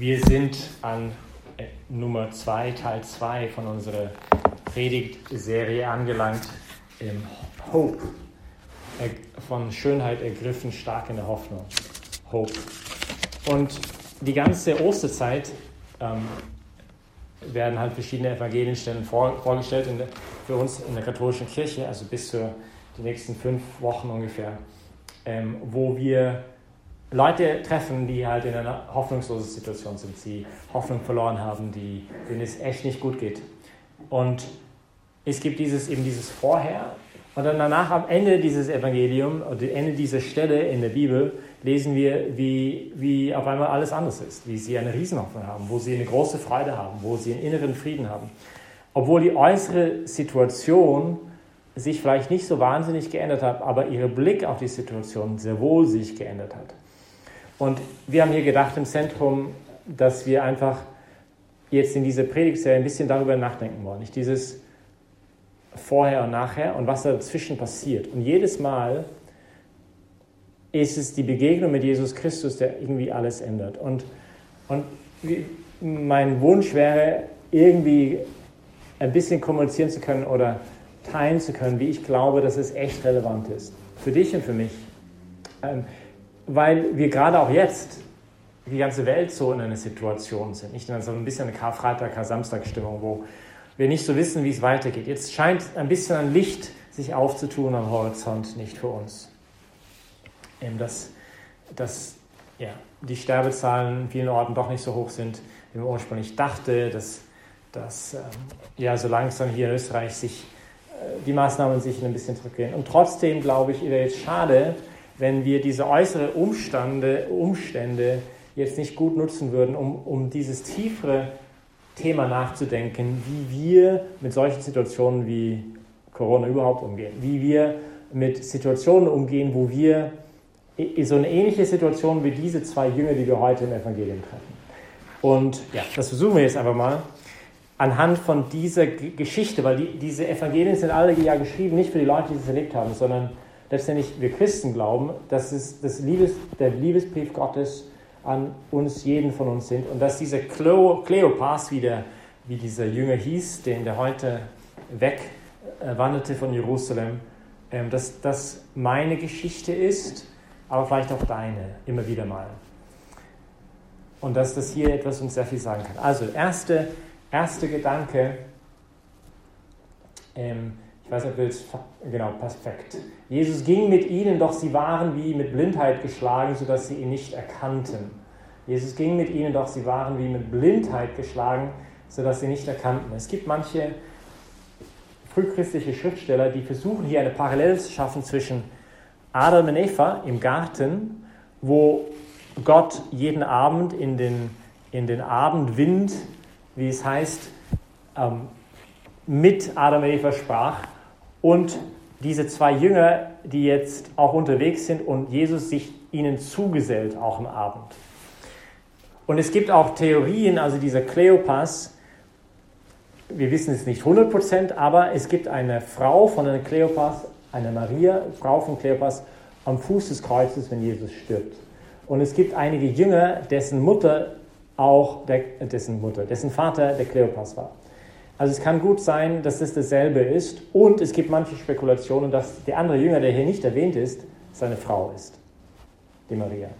Wir sind an äh, Nummer 2, Teil 2 von unserer Predigtserie angelangt. Im Hope. Von Schönheit ergriffen, stark in der Hoffnung. Hope. Und die ganze Osterzeit ähm, werden halt verschiedene Evangelienstellen vor, vorgestellt der, für uns in der katholischen Kirche, also bis zu den nächsten fünf Wochen ungefähr, ähm, wo wir Leute treffen, die halt in einer hoffnungslosen Situation sind, die Hoffnung verloren haben, die, denen es echt nicht gut geht. Und es gibt dieses, eben dieses Vorher und dann danach am Ende dieses Evangelium oder Ende dieser Stelle in der Bibel lesen wir, wie, wie auf einmal alles anders ist, wie sie eine Riesenhoffnung haben, wo sie eine große Freude haben, wo sie einen inneren Frieden haben. Obwohl die äußere Situation sich vielleicht nicht so wahnsinnig geändert hat, aber ihr Blick auf die Situation sehr wohl sich geändert hat. Und wir haben hier gedacht im Zentrum, dass wir einfach jetzt in dieser Predigtserie ein bisschen darüber nachdenken wollen. Nicht dieses Vorher und Nachher und was dazwischen passiert. Und jedes Mal ist es die Begegnung mit Jesus Christus, der irgendwie alles ändert. Und, und mein Wunsch wäre, irgendwie ein bisschen kommunizieren zu können oder teilen zu können, wie ich glaube, dass es echt relevant ist. Für dich und für mich. Weil wir gerade auch jetzt die ganze Welt so in einer Situation sind. Nicht so ein bisschen eine Karfreitag, Kar-Samstag-Stimmung, wo wir nicht so wissen, wie es weitergeht. Jetzt scheint ein bisschen ein Licht sich aufzutun am Horizont, nicht für uns. Eben dass, dass ja, die Sterbezahlen in vielen Orten doch nicht so hoch sind, wie man ursprünglich dachte, dass, dass ähm, ja, so langsam hier in Österreich sich äh, die Maßnahmen sich ein bisschen zurückgehen. Und trotzdem glaube ich, wäre es schade, wenn wir diese äußeren Umstände, Umstände jetzt nicht gut nutzen würden, um, um dieses tiefere Thema nachzudenken, wie wir mit solchen Situationen wie Corona überhaupt umgehen, wie wir mit Situationen umgehen, wo wir so eine ähnliche Situation wie diese zwei Jünger, die wir heute im Evangelium treffen. Und ja, das versuchen wir jetzt einfach mal anhand von dieser Geschichte, weil die, diese Evangelien sind alle ja geschrieben, nicht für die Leute, die es erlebt haben, sondern letztendlich wir Christen glauben, dass es das Liebes, der Liebesbrief Gottes an uns, jeden von uns sind und dass dieser Kleopas, wie, der, wie dieser Jünger hieß, den der heute wegwanderte von Jerusalem, ähm, dass das meine Geschichte ist, aber vielleicht auch deine, immer wieder mal. Und dass das hier etwas uns sehr viel sagen kann. Also, erste, erste Gedanke, ähm, ich weiß nicht, es genau, perfekt. Jesus ging mit ihnen, doch sie waren wie mit Blindheit geschlagen, sodass sie ihn nicht erkannten. Jesus ging mit ihnen, doch sie waren wie mit Blindheit geschlagen, sodass sie nicht erkannten. Es gibt manche frühchristliche Schriftsteller, die versuchen hier eine Parallele zu schaffen zwischen Adam und Eva im Garten, wo Gott jeden Abend in den, in den Abendwind, wie es heißt, ähm, mit Adam und Eva sprach und diese zwei Jünger, die jetzt auch unterwegs sind und Jesus sich ihnen zugesellt, auch am Abend. Und es gibt auch Theorien, also dieser Kleopas, wir wissen es nicht 100%, aber es gibt eine Frau von einer Kleopas, eine Maria, Frau von Kleopas, am Fuß des Kreuzes, wenn Jesus stirbt. Und es gibt einige Jünger, dessen Mutter auch, der, dessen Mutter, dessen Vater der Kleopas war. Also es kann gut sein, dass es dasselbe ist. Und es gibt manche Spekulationen, dass der andere Jünger, der hier nicht erwähnt ist, seine Frau ist, die Maria.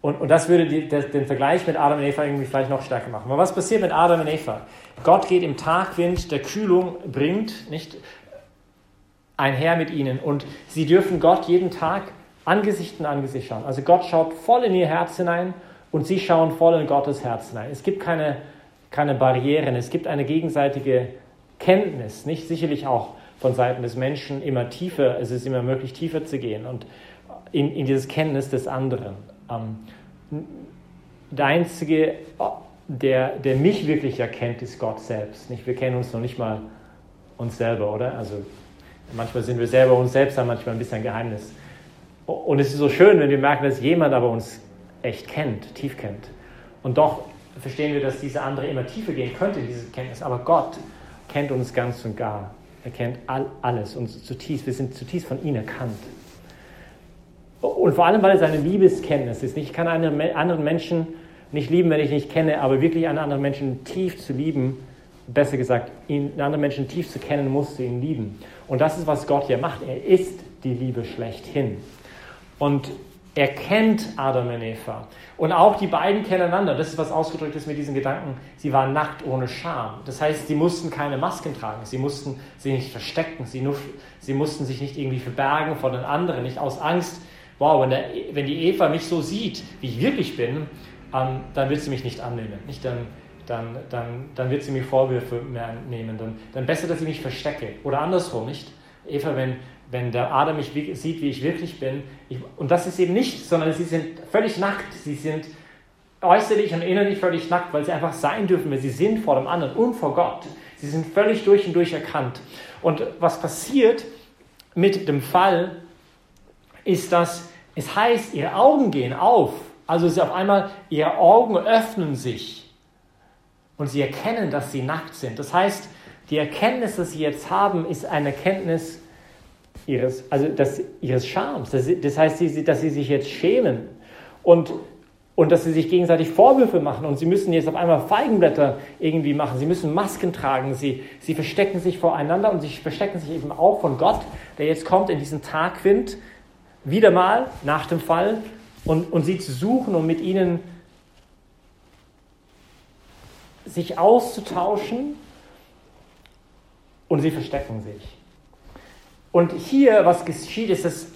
Und, und das würde die, den Vergleich mit Adam und Eva irgendwie vielleicht noch stärker machen. Aber was passiert mit Adam und Eva? Gott geht im Tagwind, der Kühlung bringt, nicht einher mit ihnen. Und sie dürfen Gott jeden Tag Angesicht in Angesicht schauen. Also Gott schaut voll in ihr Herz hinein und sie schauen voll in Gottes Herz hinein. Es gibt keine keine Barrieren. Es gibt eine gegenseitige Kenntnis, nicht sicherlich auch von Seiten des Menschen immer tiefer, es ist immer möglich, tiefer zu gehen und in, in dieses Kenntnis des anderen. Ähm, der Einzige, der, der mich wirklich erkennt, ist Gott selbst. Nicht? Wir kennen uns noch nicht mal uns selber, oder? Also manchmal sind wir selber uns selbst, haben manchmal ein bisschen ein Geheimnis. Und es ist so schön, wenn wir merken, dass jemand aber uns echt kennt, tief kennt. Und doch verstehen wir, dass diese andere immer tiefer gehen könnte, diese Kenntnis. Aber Gott kennt uns ganz und gar. Er kennt all, alles und zutiefst. Wir sind zutiefst von ihm erkannt. Und vor allem, weil es eine Liebeskenntnis ist. Ich kann einem anderen Menschen nicht lieben, wenn ich nicht kenne, aber wirklich einen anderen Menschen tief zu lieben, besser gesagt, ihn, einen anderen Menschen tief zu kennen, musst du ihn lieben. Und das ist, was Gott hier macht. Er ist die Liebe schlechthin. Und er kennt Adam und Eva. Und auch die beiden kennen einander. Das ist, was ausgedrückt ist mit diesen Gedanken. Sie waren nackt ohne Scham. Das heißt, sie mussten keine Masken tragen. Sie mussten sich nicht verstecken. Sie, nur, sie mussten sich nicht irgendwie verbergen vor den anderen. Nicht aus Angst, wow, wenn, der, wenn die Eva mich so sieht, wie ich wirklich bin, ähm, dann wird sie mich nicht annehmen. Nicht dann, dann, dann, dann wird sie mir Vorwürfe mehr nehmen. Dann, dann besser, dass ich mich verstecke. Oder andersrum, nicht? Eva, wenn, wenn der Adam mich sieht, wie ich wirklich bin, ich, und das ist eben nicht, sondern sie sind völlig nackt. Sie sind äußerlich und innerlich völlig nackt, weil sie einfach sein dürfen, weil sie sind vor dem anderen und vor Gott. Sie sind völlig durch und durch erkannt. Und was passiert mit dem Fall, ist, dass es heißt, ihre Augen gehen auf. Also sie auf einmal, ihre Augen öffnen sich und sie erkennen, dass sie nackt sind. Das heißt, die Erkenntnis, die sie jetzt haben, ist eine Erkenntnis ihres, also das, ihres Schams. Das, das heißt, dass sie sich jetzt schämen und, und dass sie sich gegenseitig Vorwürfe machen und sie müssen jetzt auf einmal Feigenblätter irgendwie machen. Sie müssen Masken tragen. Sie, sie verstecken sich voreinander und sie verstecken sich eben auch von Gott, der jetzt kommt in diesen Tagwind, wieder mal nach dem Fall und, und sie zu suchen und mit ihnen sich auszutauschen und sie verstecken sich. Und hier, was geschieht, ist das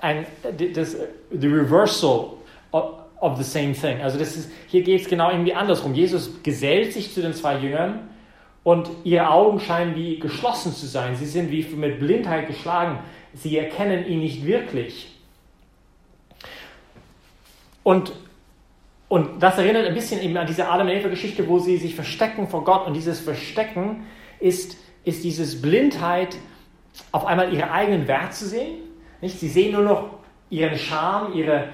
ein, das, the reversal of, of the same thing. Also das ist, hier geht es genau irgendwie andersrum. Jesus gesellt sich zu den zwei Jüngern und ihre Augen scheinen wie geschlossen zu sein. Sie sind wie mit Blindheit geschlagen. Sie erkennen ihn nicht wirklich. Und, und das erinnert ein bisschen eben an diese Adam und Eva Geschichte, wo sie sich verstecken vor Gott. Und dieses Verstecken ist, ist dieses Blindheit, auf einmal ihren eigenen Wert zu sehen. Nicht? Sie sehen nur noch ihren Charme, ihre,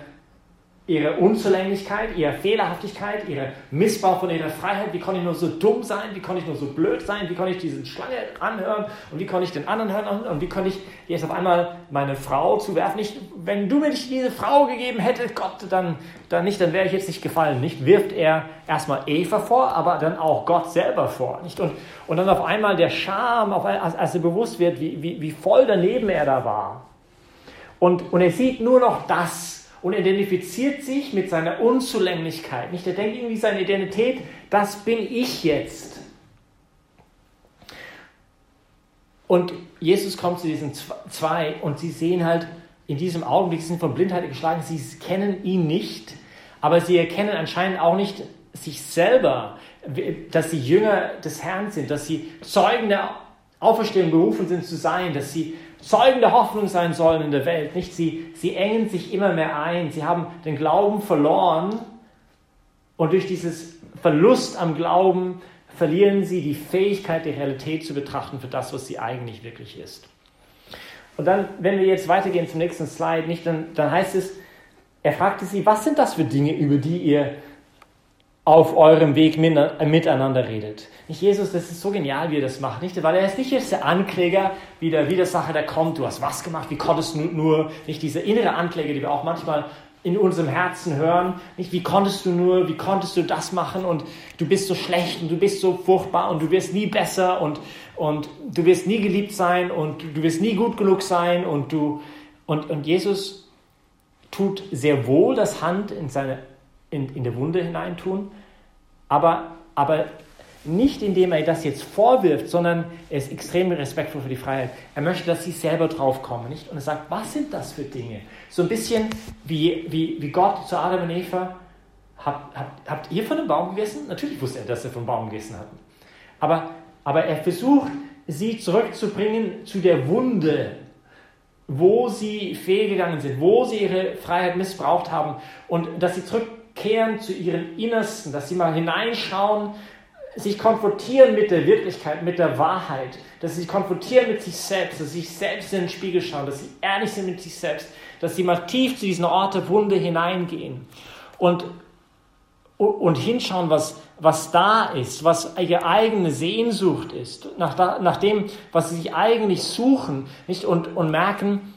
ihre Unzulänglichkeit, ihre Fehlerhaftigkeit, ihren Missbrauch von ihrer Freiheit. Wie konnte ich nur so dumm sein? Wie konnte ich nur so blöd sein? Wie konnte ich diesen Schlange anhören? Und wie konnte ich den anderen hören? Und wie konnte ich jetzt auf einmal meine Frau zuwerfen? Nicht, wenn du mir nicht diese Frau gegeben hättest, Gott, dann, dann nicht, dann wäre ich jetzt nicht gefallen. Nicht wirft er erstmal Eva vor, aber dann auch Gott selber vor. Nicht? Und, und dann auf einmal der Scham, als, als er bewusst wird, wie, wie, wie voll daneben er da war. Und, und er sieht nur noch das und identifiziert sich mit seiner Unzulänglichkeit. Nicht, er denkt irgendwie seine Identität, das bin ich jetzt. Und Jesus kommt zu diesen zwei und sie sehen halt in diesem Augenblick, sie sind von Blindheit geschlagen, sie kennen ihn nicht, aber sie erkennen anscheinend auch nicht sich selber, dass sie Jünger des Herrn sind, dass sie Zeugen der Auferstehung berufen sind zu sein, dass sie Zeugen der Hoffnung sein sollen in der Welt. Nicht? Sie, sie engen sich immer mehr ein. Sie haben den Glauben verloren und durch dieses Verlust am Glauben verlieren sie die Fähigkeit, die Realität zu betrachten für das, was sie eigentlich wirklich ist. Und dann, wenn wir jetzt weitergehen zum nächsten Slide, nicht, dann, dann heißt es, er fragte sie, was sind das für Dinge, über die ihr auf eurem Weg miteinander redet. Nicht Jesus, das ist so genial, wie er das macht, nicht? Weil er ist nicht jetzt der Ankläger, wie der Widersacher, der kommt, du hast was gemacht, wie konntest du nur, nicht diese innere Ankläger, die wir auch manchmal in unserem Herzen hören, nicht wie konntest du nur, wie konntest du das machen und du bist so schlecht und du bist so furchtbar und du wirst nie besser und, und du wirst nie geliebt sein und du wirst nie gut genug sein und du, und, und Jesus tut sehr wohl das Hand in seine in, in der Wunde hineintun, aber, aber nicht indem er das jetzt vorwirft, sondern er ist extrem respektvoll für die Freiheit. Er möchte, dass sie selber drauf kommen, nicht? Und er sagt, was sind das für Dinge? So ein bisschen wie, wie, wie Gott zu Adam und Eva, habt, habt, habt ihr von dem Baum gegessen? Natürlich wusste er, dass sie vom Baum gegessen hatten. Aber, aber er versucht, sie zurückzubringen zu der Wunde, wo sie fehlgegangen sind, wo sie ihre Freiheit missbraucht haben und dass sie zurück kehren zu ihrem Innersten, dass sie mal hineinschauen, sich konfrontieren mit der Wirklichkeit, mit der Wahrheit, dass sie sich konfrontieren mit sich selbst, dass sie sich selbst in den Spiegel schauen, dass sie ehrlich sind mit sich selbst, dass sie mal tief zu diesen Ort der Wunde hineingehen und, und hinschauen, was, was da ist, was ihre eigene Sehnsucht ist, nach, nach dem, was sie sich eigentlich suchen, nicht? Und, und merken,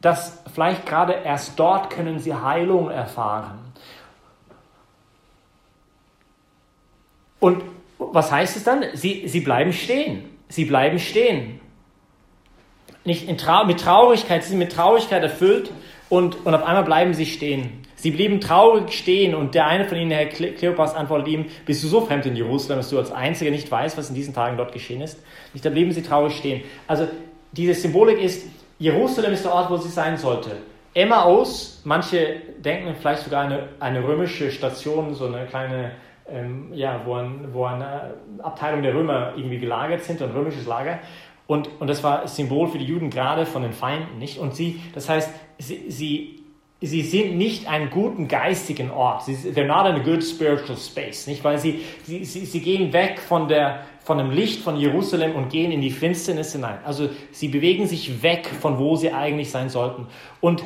dass vielleicht gerade erst dort können sie Heilung erfahren. Und was heißt es dann? Sie, sie bleiben stehen. Sie bleiben stehen. Nicht Trau mit Traurigkeit, sie sind mit Traurigkeit erfüllt und, und auf einmal bleiben sie stehen. Sie blieben traurig stehen und der eine von ihnen, Herr Kleopas, antwortet ihm, bist du so fremd in Jerusalem, dass du als Einziger nicht weißt, was in diesen Tagen dort geschehen ist? Nicht, da blieben sie traurig stehen. Also diese Symbolik ist, Jerusalem ist der Ort, wo sie sein sollte. Emmaus, manche denken vielleicht sogar eine, eine römische Station, so eine kleine, ähm, ja, wo, ein, wo eine Abteilung der Römer irgendwie gelagert sind, ein römisches Lager. Und, und das war Symbol für die Juden gerade von den Feinden, nicht? Und sie, das heißt, sie, sie, sie sind nicht einen guten geistigen Ort. They're not in a good spiritual space, nicht? Weil sie, sie, sie, sie gehen weg von der, von dem Licht von Jerusalem und gehen in die Finsternis hinein. Also sie bewegen sich weg von wo sie eigentlich sein sollten. Und,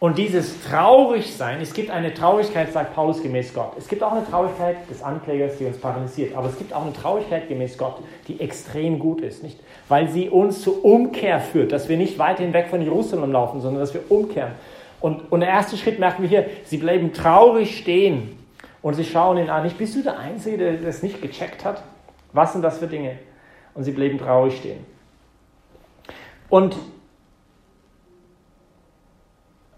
und dieses Traurigsein, es gibt eine Traurigkeit, sagt Paulus gemäß Gott. Es gibt auch eine Traurigkeit des Anklägers, die uns paralysiert. Aber es gibt auch eine Traurigkeit gemäß Gott, die extrem gut ist, nicht? Weil sie uns zur Umkehr führt, dass wir nicht weiterhin weg von Jerusalem laufen, sondern dass wir umkehren. Und, und der erste Schritt merken wir hier, sie bleiben traurig stehen und sie schauen ihn an. Nicht, bist du der Einzige, der das nicht gecheckt hat? Was sind das für Dinge? Und sie blieben traurig stehen. Und,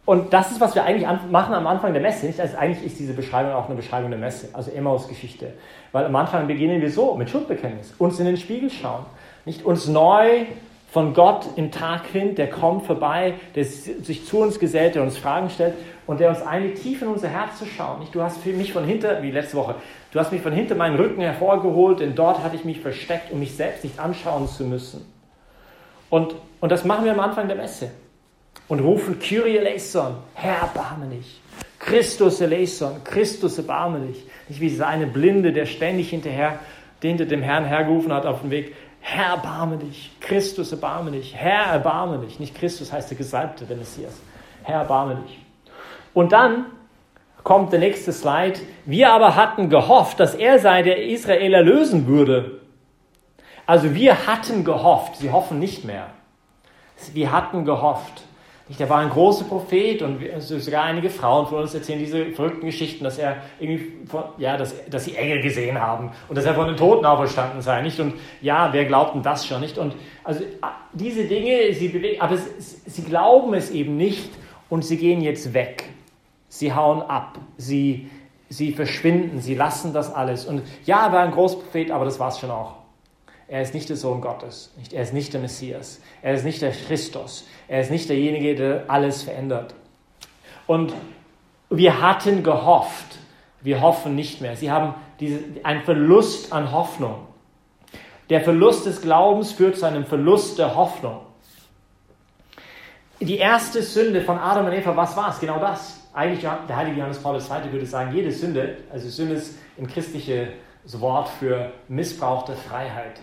und das ist, was wir eigentlich machen am Anfang der Messe. Nicht? Also eigentlich ist diese Beschreibung auch eine Beschreibung der Messe, also Emmaus-Geschichte. Weil am Anfang beginnen wir so, mit Schuldbekenntnis, uns in den Spiegel schauen, nicht uns neu von Gott im Tagwind, der kommt vorbei, der sich zu uns gesellt, der uns Fragen stellt und der uns einlädt, tief in unser Herz zu schauen. Du hast mich von hinter, wie letzte Woche, Du hast mich von hinter meinen Rücken hervorgeholt, denn dort hatte ich mich versteckt, um mich selbst nicht anschauen zu müssen. Und, und das machen wir am Anfang der Messe. Und rufen Kyrie eleison, Herr, erbarme dich. Christus eleison, Christus erbarme dich. Nicht wie dieser eine Blinde, der ständig hinterher, hinter dem Herrn hergerufen hat auf dem Weg. Herr, erbarme dich. Christus, erbarme dich. Herr, erbarme dich. Nicht Christus heißt der Gesalbte, der Messias. Herr, erbarme dich. Und dann kommt der nächste Slide. Wir aber hatten gehofft, dass er sei, der Israel erlösen würde. Also wir hatten gehofft, sie hoffen nicht mehr. Wir hatten gehofft. Der war ein großer Prophet und sogar einige Frauen von uns erzählen diese verrückten Geschichten, dass er irgendwie, von, ja, dass, dass sie Engel gesehen haben und dass er von den Toten auferstanden sei, nicht? Und ja, wer glaubt denn das schon, nicht? Und also diese Dinge, sie bewegen, aber sie glauben es eben nicht und sie gehen jetzt weg. Sie hauen ab, sie, sie verschwinden, sie lassen das alles. Und ja, er war ein Großprophet, aber das war es schon auch. Er ist nicht der Sohn Gottes, nicht, er ist nicht der Messias, er ist nicht der Christus, er ist nicht derjenige, der alles verändert. Und wir hatten gehofft, wir hoffen nicht mehr. Sie haben diese, einen Verlust an Hoffnung. Der Verlust des Glaubens führt zu einem Verlust der Hoffnung. Die erste Sünde von Adam und Eva, was war es? Genau das eigentlich der heilige Johannes Paul II. würde sagen, jede Sünde, also Sünde ist ein christliches Wort für Missbrauch der Freiheit.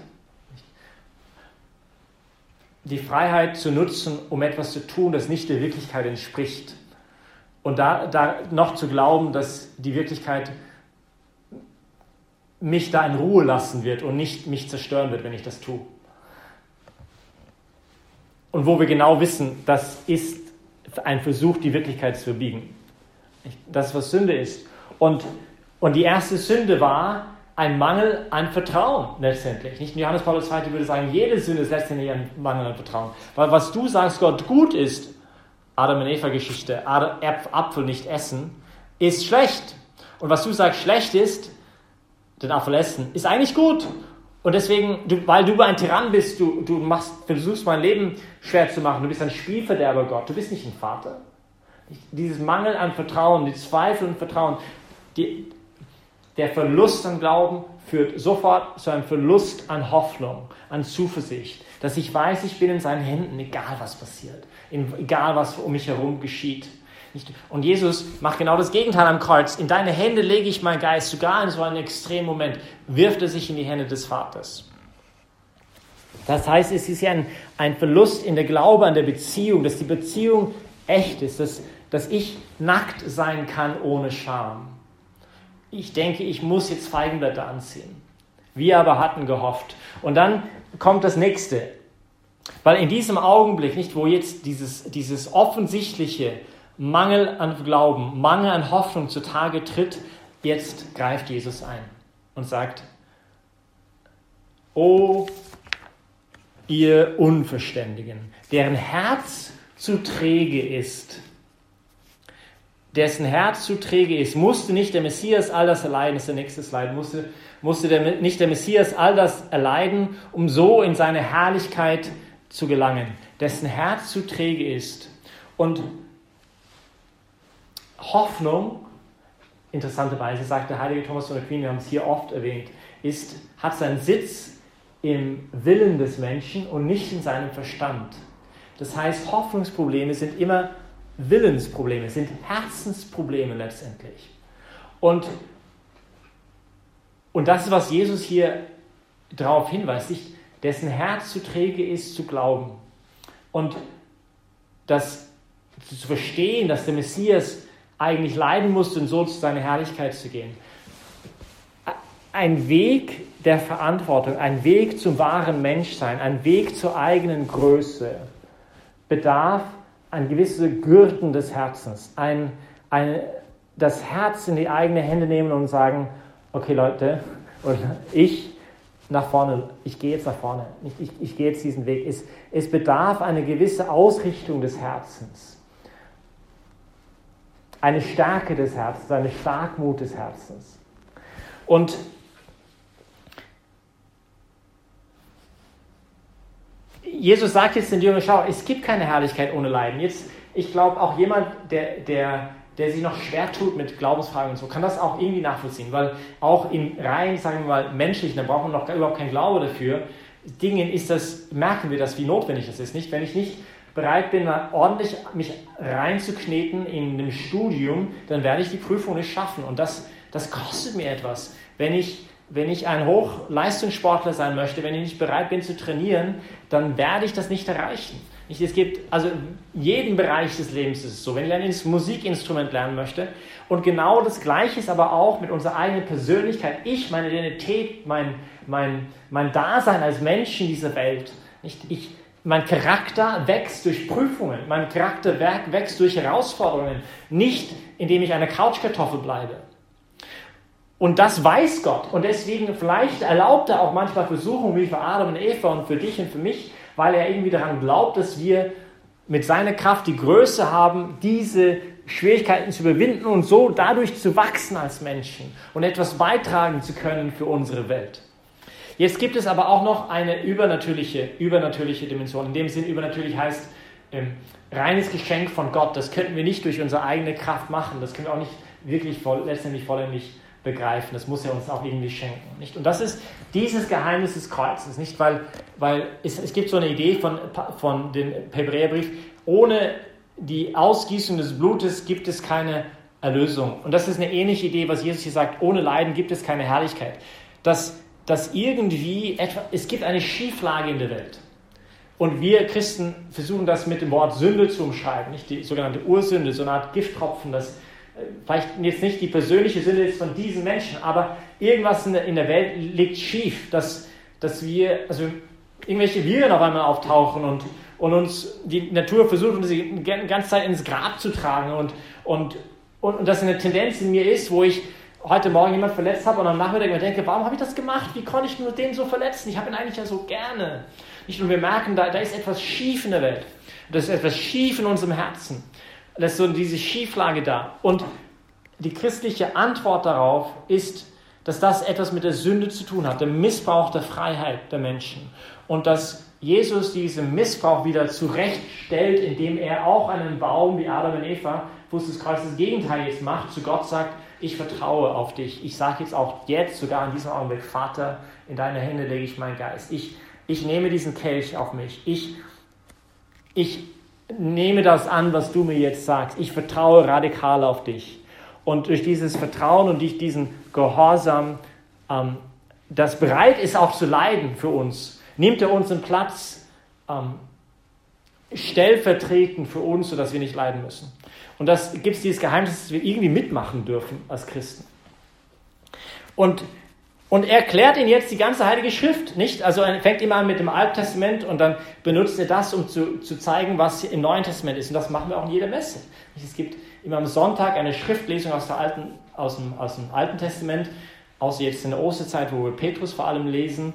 Die Freiheit zu nutzen, um etwas zu tun, das nicht der Wirklichkeit entspricht. Und da, da noch zu glauben, dass die Wirklichkeit mich da in Ruhe lassen wird und nicht mich zerstören wird, wenn ich das tue. Und wo wir genau wissen, das ist ein Versuch, die Wirklichkeit zu verbiegen. Das, was Sünde ist. Und, und die erste Sünde war ein Mangel an Vertrauen letztendlich. Nicht Johannes Paulus II würde sagen, jede Sünde ist letztendlich ein Mangel an Vertrauen. Weil was du sagst, Gott gut ist, Adam und Eva Geschichte, Apfel nicht essen, ist schlecht. Und was du sagst, schlecht ist, den Apfel essen, ist eigentlich gut. Und deswegen, du, weil du ein Tyrann bist, du, du machst, versuchst mein Leben schwer zu machen, du bist ein Spielverderber Gott, du bist nicht ein Vater. Dieses Mangel an Vertrauen, die Zweifel und Vertrauen, die, der Verlust an Glauben führt sofort zu einem Verlust an Hoffnung, an Zuversicht, dass ich weiß, ich bin in seinen Händen, egal was passiert, egal was um mich herum geschieht. Und Jesus macht genau das Gegenteil am Kreuz. In deine Hände lege ich meinen Geist, sogar in so einem extremen Moment wirft er sich in die Hände des Vaters. Das heißt, es ist ja ein, ein Verlust in der Glaube an der Beziehung, dass die Beziehung echt ist, dass dass ich nackt sein kann ohne Scham. Ich denke, ich muss jetzt Feigenblätter anziehen. Wir aber hatten gehofft. Und dann kommt das nächste. Weil in diesem Augenblick, nicht wo jetzt dieses, dieses offensichtliche Mangel an Glauben, Mangel an Hoffnung zutage tritt, jetzt greift Jesus ein und sagt, O ihr Unverständigen, deren Herz zu träge ist, dessen Herz zu träge ist, musste nicht der Messias all das erleiden, das ist der nächste Slide, musste, musste der, nicht der Messias all das erleiden, um so in seine Herrlichkeit zu gelangen, dessen Herz zu träge ist. Und Hoffnung, interessanterweise sagt der heilige Thomas von Aquin, wir haben es hier oft erwähnt, ist, hat seinen Sitz im Willen des Menschen und nicht in seinem Verstand. Das heißt, Hoffnungsprobleme sind immer Willensprobleme, sind Herzensprobleme letztendlich. Und, und das ist, was Jesus hier darauf hinweist, sich, dessen Herz zu träge ist, zu glauben. Und das zu verstehen, dass der Messias eigentlich leiden musste und so zu seiner Herrlichkeit zu gehen. Ein Weg der Verantwortung, ein Weg zum wahren Menschsein, ein Weg zur eigenen Größe bedarf ein gewisses Gürten des Herzens, ein, ein, das Herz in die eigene Hände nehmen und sagen, okay Leute, und ich nach vorne, ich gehe jetzt nach vorne, ich, ich, ich gehe jetzt diesen Weg. Es, es bedarf eine gewisse Ausrichtung des Herzens, eine Stärke des Herzens, eine Starkmut des Herzens. Und Jesus sagt jetzt den Jüngern, schau, es gibt keine Herrlichkeit ohne Leiden. Jetzt, ich glaube, auch jemand, der, der, der sich noch schwer tut mit Glaubensfragen und so, kann das auch irgendwie nachvollziehen, weil auch in rein, sagen wir mal, menschlichen, da brauchen wir noch überhaupt keinen Glaube dafür, Dingen ist das, merken wir das, wie notwendig das ist, nicht? Wenn ich nicht bereit bin, mal ordentlich mich reinzukneten in einem Studium, dann werde ich die Prüfung nicht schaffen und das, das kostet mir etwas. Wenn ich wenn ich ein Hochleistungssportler sein möchte, wenn ich nicht bereit bin zu trainieren, dann werde ich das nicht erreichen. es gibt, also jeden Bereich des Lebens ist es so. Wenn ich ein Musikinstrument lernen möchte, und genau das Gleiche ist aber auch mit unserer eigenen Persönlichkeit, ich, meine Identität, mein, mein, mein Dasein als Mensch in dieser Welt. Nicht? Ich, mein Charakter wächst durch Prüfungen, mein Charakter wächst durch Herausforderungen, nicht indem ich eine Couchkartoffel bleibe. Und das weiß Gott. Und deswegen vielleicht erlaubt er auch manchmal Versuchungen wie für Adam und Eva und für dich und für mich, weil er irgendwie daran glaubt, dass wir mit seiner Kraft die Größe haben, diese Schwierigkeiten zu überwinden und so dadurch zu wachsen als Menschen und etwas beitragen zu können für unsere Welt. Jetzt gibt es aber auch noch eine übernatürliche, übernatürliche Dimension. In dem Sinn, übernatürlich heißt ähm, reines Geschenk von Gott. Das könnten wir nicht durch unsere eigene Kraft machen. Das können wir auch nicht wirklich voll, letztendlich vollständig begreifen. Das muss er uns auch irgendwie schenken. Nicht? Und das ist dieses Geheimnis des Kreuzes. Nicht? Weil, weil es, es gibt so eine Idee von, von dem Hebräerbrief, ohne die Ausgießung des Blutes gibt es keine Erlösung. Und das ist eine ähnliche Idee, was Jesus hier sagt, ohne Leiden gibt es keine Herrlichkeit. Dass, dass irgendwie etwa, es gibt eine Schieflage in der Welt. Und wir Christen versuchen das mit dem Wort Sünde zu umschreiben, nicht die sogenannte Ursünde, so eine Art Gifttropfen, das vielleicht jetzt nicht die persönliche Sünde von diesen Menschen, aber irgendwas in der, in der Welt liegt schief, dass, dass wir, also irgendwelche Viren auf einmal auftauchen und, und uns die Natur versucht, uns die ganze Zeit ins Grab zu tragen und, und, und, und das eine Tendenz in mir ist, wo ich heute Morgen jemand verletzt habe und am Nachmittag mir denke, warum habe ich das gemacht? Wie konnte ich nur den so verletzen? Ich habe ihn eigentlich ja so gerne. Nicht? Und wir merken, da, da ist etwas schief in der Welt. Da ist etwas schief in unserem Herzen. Das ist so diese Schieflage da. Und die christliche Antwort darauf ist, dass das etwas mit der Sünde zu tun hat, der Missbrauch der Freiheit der Menschen. Und dass Jesus diesen Missbrauch wieder zurechtstellt, indem er auch einen Baum wie Adam und Eva, wo es das Kreuz das Gegenteil jetzt macht, zu Gott sagt, ich vertraue auf dich. Ich sage jetzt auch jetzt, sogar in diesem Augenblick, Vater, in deine Hände lege ich meinen Geist. Ich, ich nehme diesen Kelch auf mich. Ich, ich nehme das an, was du mir jetzt sagst. Ich vertraue radikal auf dich. Und durch dieses Vertrauen und durch diesen Gehorsam, ähm, das bereit ist auch zu leiden für uns, nimmt er unseren Platz ähm, stellvertretend für uns, sodass wir nicht leiden müssen. Und das gibt es dieses Geheimnis, dass wir irgendwie mitmachen dürfen als Christen. Und und er erklärt ihnen jetzt die ganze Heilige Schrift, nicht? Also er fängt immer an mit dem Alten Testament und dann benutzt er das, um zu, zu zeigen, was im Neuen Testament ist. Und das machen wir auch in jeder Messe. Es gibt immer am Sonntag eine Schriftlesung aus, Alten, aus, dem, aus dem Alten Testament, außer jetzt in der Osterzeit, wo wir Petrus vor allem lesen.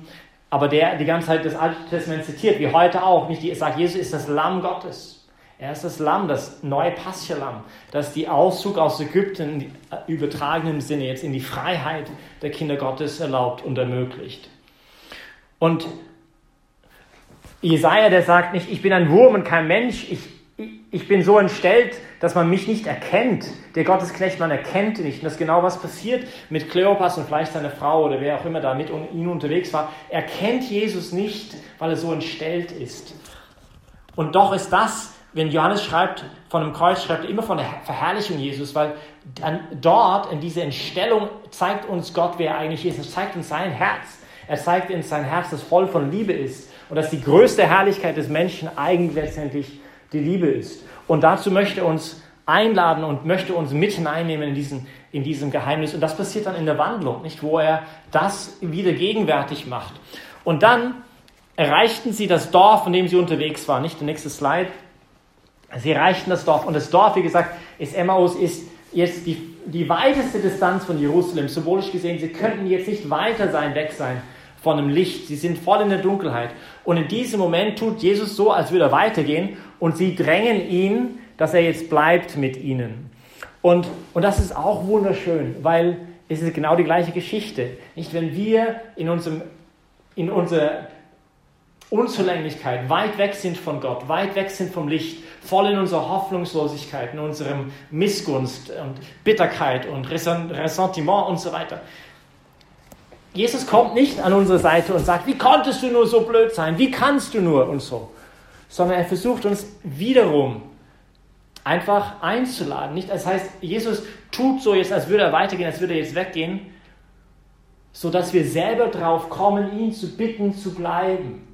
aber der die ganze Zeit das Alte Testament zitiert, wie heute auch. Nicht die sagt, Jesus ist das Lamm Gottes. Er ist das Lamm, das neue Paschalam, das die Auszug aus Ägypten im übertragenen Sinne jetzt in die Freiheit der Kinder Gottes erlaubt und ermöglicht. Und Jesaja, der sagt nicht, ich bin ein Wurm und kein Mensch, ich, ich bin so entstellt, dass man mich nicht erkennt. Der Gottesknecht, man erkennt nicht. Und das ist genau was passiert mit Kleopas und vielleicht seiner Frau oder wer auch immer da mit ihm unterwegs war. Er kennt Jesus nicht, weil er so entstellt ist. Und doch ist das wenn Johannes schreibt von dem Kreuz, schreibt er immer von der Verherrlichung Jesus, weil dann dort in dieser Entstellung zeigt uns Gott, wer er eigentlich ist. Er zeigt uns sein Herz. Er zeigt uns sein Herz, das voll von Liebe ist und dass die größte Herrlichkeit des Menschen eigentlich letztendlich die Liebe ist. Und dazu möchte er uns einladen und möchte uns mit hineinnehmen in, diesen, in diesem Geheimnis. Und das passiert dann in der Wandlung, nicht, wo er das wieder gegenwärtig macht. Und dann erreichten sie das Dorf, in dem sie unterwegs waren. Nicht der nächste Slide. Sie erreichten das Dorf und das Dorf, wie gesagt, ist Emmaus, ist jetzt die, die weiteste Distanz von Jerusalem. Symbolisch gesehen, sie könnten jetzt nicht weiter sein, weg sein von dem Licht. Sie sind voll in der Dunkelheit. Und in diesem Moment tut Jesus so, als würde er weitergehen und sie drängen ihn, dass er jetzt bleibt mit ihnen. Und, und das ist auch wunderschön, weil es ist genau die gleiche Geschichte. Nicht, wenn wir in unserem in unser Unzulänglichkeit, weit weg sind von Gott, weit weg sind vom Licht, voll in unserer Hoffnungslosigkeit, in unserem Missgunst und Bitterkeit und Ressentiment und so weiter. Jesus kommt nicht an unsere Seite und sagt, wie konntest du nur so blöd sein, wie kannst du nur und so, sondern er versucht uns wiederum einfach einzuladen. Nicht, das heißt, Jesus tut so jetzt, als würde er weitergehen, als würde er jetzt weggehen, sodass wir selber drauf kommen, ihn zu bitten, zu bleiben.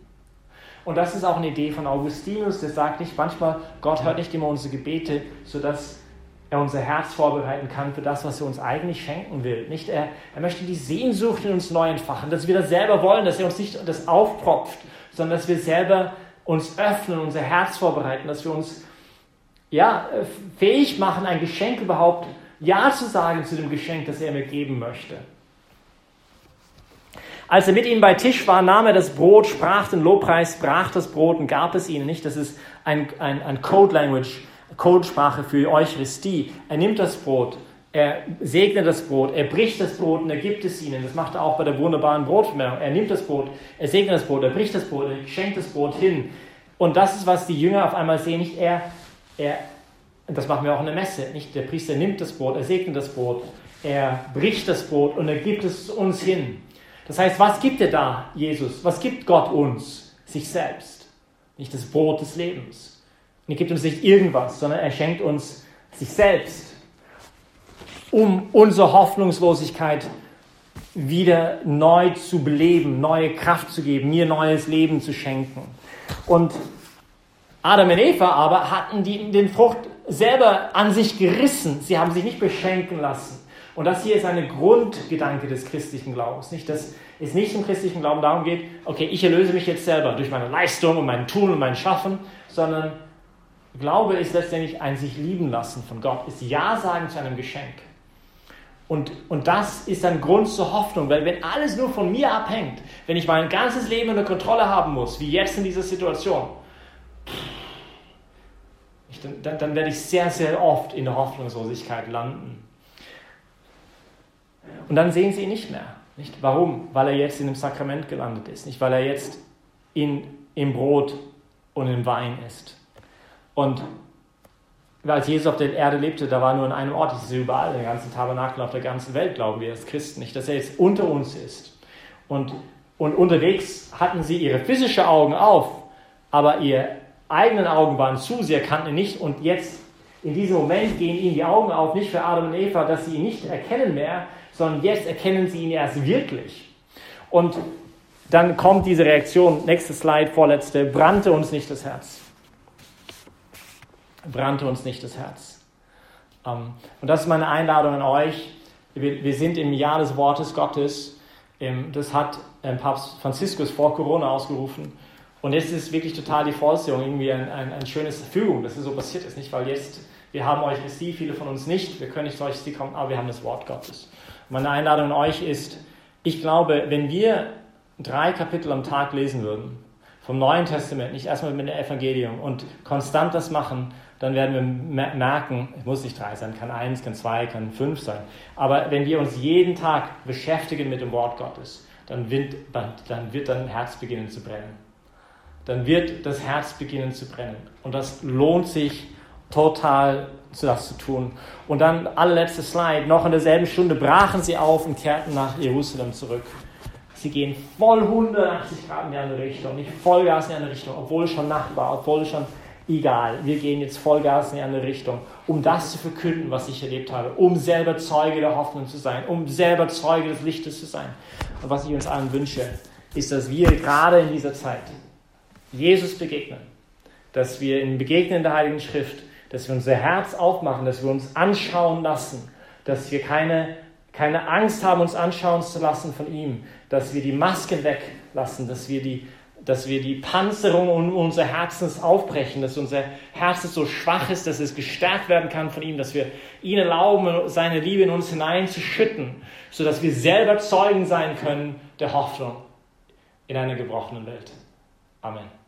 Und das ist auch eine Idee von Augustinus, der sagt nicht manchmal, Gott hört nicht immer unsere Gebete, sodass er unser Herz vorbereiten kann für das, was er uns eigentlich schenken will. Nicht er, er möchte die Sehnsucht in uns neu entfachen, dass wir das selber wollen, dass er uns nicht das aufpropft, sondern dass wir selber uns öffnen, unser Herz vorbereiten, dass wir uns ja, fähig machen, ein Geschenk überhaupt Ja zu sagen zu dem Geschenk, das er mir geben möchte. Als er mit ihnen bei Tisch war, nahm er das Brot, sprach den Lobpreis, brach das Brot und gab es ihnen nicht. Das ist ein, ein, ein Code Language, Codesprache für Eucharistie. Er nimmt das Brot, er segnet das Brot, er bricht das Brot und er gibt es ihnen. Das macht er auch bei der wunderbaren Brotvermehrung. Er nimmt das Brot, er segnet das Brot, er bricht das Brot, er schenkt das Brot hin. Und das ist, was die Jünger auf einmal sehen. Nicht er, er, das machen wir auch in der Messe. Nicht der Priester nimmt das Brot, er segnet das Brot, er bricht das Brot und er gibt es uns hin. Das heißt, was gibt er da, Jesus? Was gibt Gott uns? Sich selbst. Nicht das Brot des Lebens. Und er gibt uns nicht irgendwas, sondern er schenkt uns sich selbst, um unsere Hoffnungslosigkeit wieder neu zu beleben, neue Kraft zu geben, mir neues Leben zu schenken. Und Adam und Eva aber hatten die, den Frucht selber an sich gerissen. Sie haben sich nicht beschenken lassen. Und das hier ist ein Grundgedanke des christlichen Glaubens. Nicht, dass es nicht im christlichen Glauben darum geht, okay, ich erlöse mich jetzt selber durch meine Leistung und mein Tun und mein Schaffen, sondern Glaube ist letztendlich ein sich lieben lassen von Gott, ist Ja sagen zu einem Geschenk. Und, und das ist ein Grund zur Hoffnung, weil wenn alles nur von mir abhängt, wenn ich mein ganzes Leben unter Kontrolle haben muss, wie jetzt in dieser Situation, dann, dann werde ich sehr, sehr oft in der Hoffnungslosigkeit landen. Und dann sehen sie ihn nicht mehr. Nicht? Warum? Weil er jetzt in dem Sakrament gelandet ist, nicht weil er jetzt in, im Brot und im Wein ist. Und als Jesus auf der Erde lebte, da war nur in einem Ort, das ist überall, in den ganzen Tabernakel auf der ganzen Welt, glauben wir als Christen nicht, dass er jetzt unter uns ist. Und, und unterwegs hatten sie ihre physischen Augen auf, aber ihre eigenen Augen waren zu, sie erkannten ihn nicht und jetzt in diesem Moment gehen ihnen die Augen auf, nicht für Adam und Eva, dass sie ihn nicht erkennen mehr, sondern jetzt erkennen sie ihn erst wirklich. Und dann kommt diese Reaktion, nächste Slide, vorletzte, brannte uns nicht das Herz. Brannte uns nicht das Herz. Ähm, und das ist meine Einladung an euch. Wir sind im Jahr des Wortes Gottes. Ähm, das hat ähm, Papst Franziskus vor Corona ausgerufen. Und jetzt ist wirklich total die Vollziehung, irgendwie ein, ein, ein schönes Verfügung, dass es so passiert ist. Nicht, weil jetzt, wir haben Eucharistie, viele von uns nicht, wir können nicht zur Eucharistie kommen, aber wir haben das Wort Gottes. Meine Einladung an euch ist, ich glaube, wenn wir drei Kapitel am Tag lesen würden, vom Neuen Testament, nicht erstmal mit dem Evangelium und konstant das machen, dann werden wir merken, es muss nicht drei sein, kann eins, kann zwei, kann fünf sein. Aber wenn wir uns jeden Tag beschäftigen mit dem Wort Gottes, dann wird, dann wird dein Herz beginnen zu brennen. Dann wird das Herz beginnen zu brennen. Und das lohnt sich total, das zu tun. Und dann, allerletzte Slide, noch in derselben Stunde brachen sie auf und kehrten nach Jerusalem zurück. Sie gehen voll 180 Grad in die andere Richtung, nicht Vollgas in die andere Richtung, obwohl schon Nacht war, obwohl schon egal, wir gehen jetzt Vollgas in die andere Richtung, um das zu verkünden, was ich erlebt habe, um selber Zeuge der Hoffnung zu sein, um selber Zeuge des Lichtes zu sein. Und was ich uns allen wünsche, ist, dass wir gerade in dieser Zeit Jesus begegnen, dass wir in Begegnen der Heiligen Schrift, dass wir unser Herz aufmachen, dass wir uns anschauen lassen, dass wir keine, keine Angst haben, uns anschauen zu lassen von ihm, dass wir die Masken weglassen, dass wir die dass wir die Panzerung um unser Herzens aufbrechen, dass unser Herz so schwach ist, dass es gestärkt werden kann von ihm, dass wir ihn erlauben, seine Liebe in uns hineinzuschütten, sodass wir selber Zeugen sein können der Hoffnung in einer gebrochenen Welt. Amen.